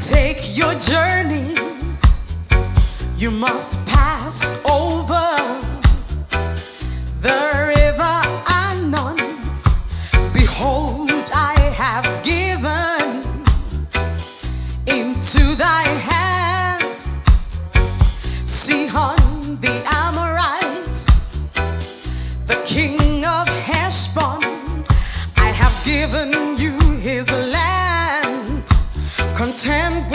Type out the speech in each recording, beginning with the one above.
take your journey, you must pass over the river Arnon. Behold, I have given into thy hand. Sihon the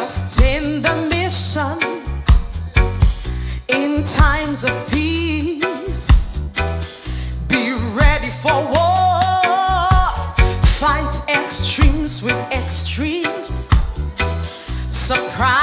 trust in the mission in times of peace. Be ready for war. Fight extremes with extremes. Surprise.